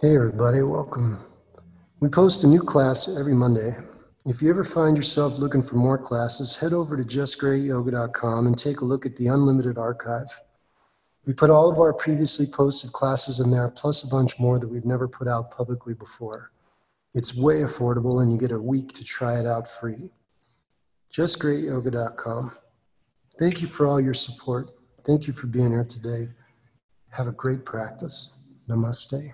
Hey, everybody, welcome. We post a new class every Monday. If you ever find yourself looking for more classes, head over to justgreatyoga.com and take a look at the unlimited archive. We put all of our previously posted classes in there, plus a bunch more that we've never put out publicly before. It's way affordable, and you get a week to try it out free. JustGreatYoga.com. Thank you for all your support. Thank you for being here today. Have a great practice. Namaste.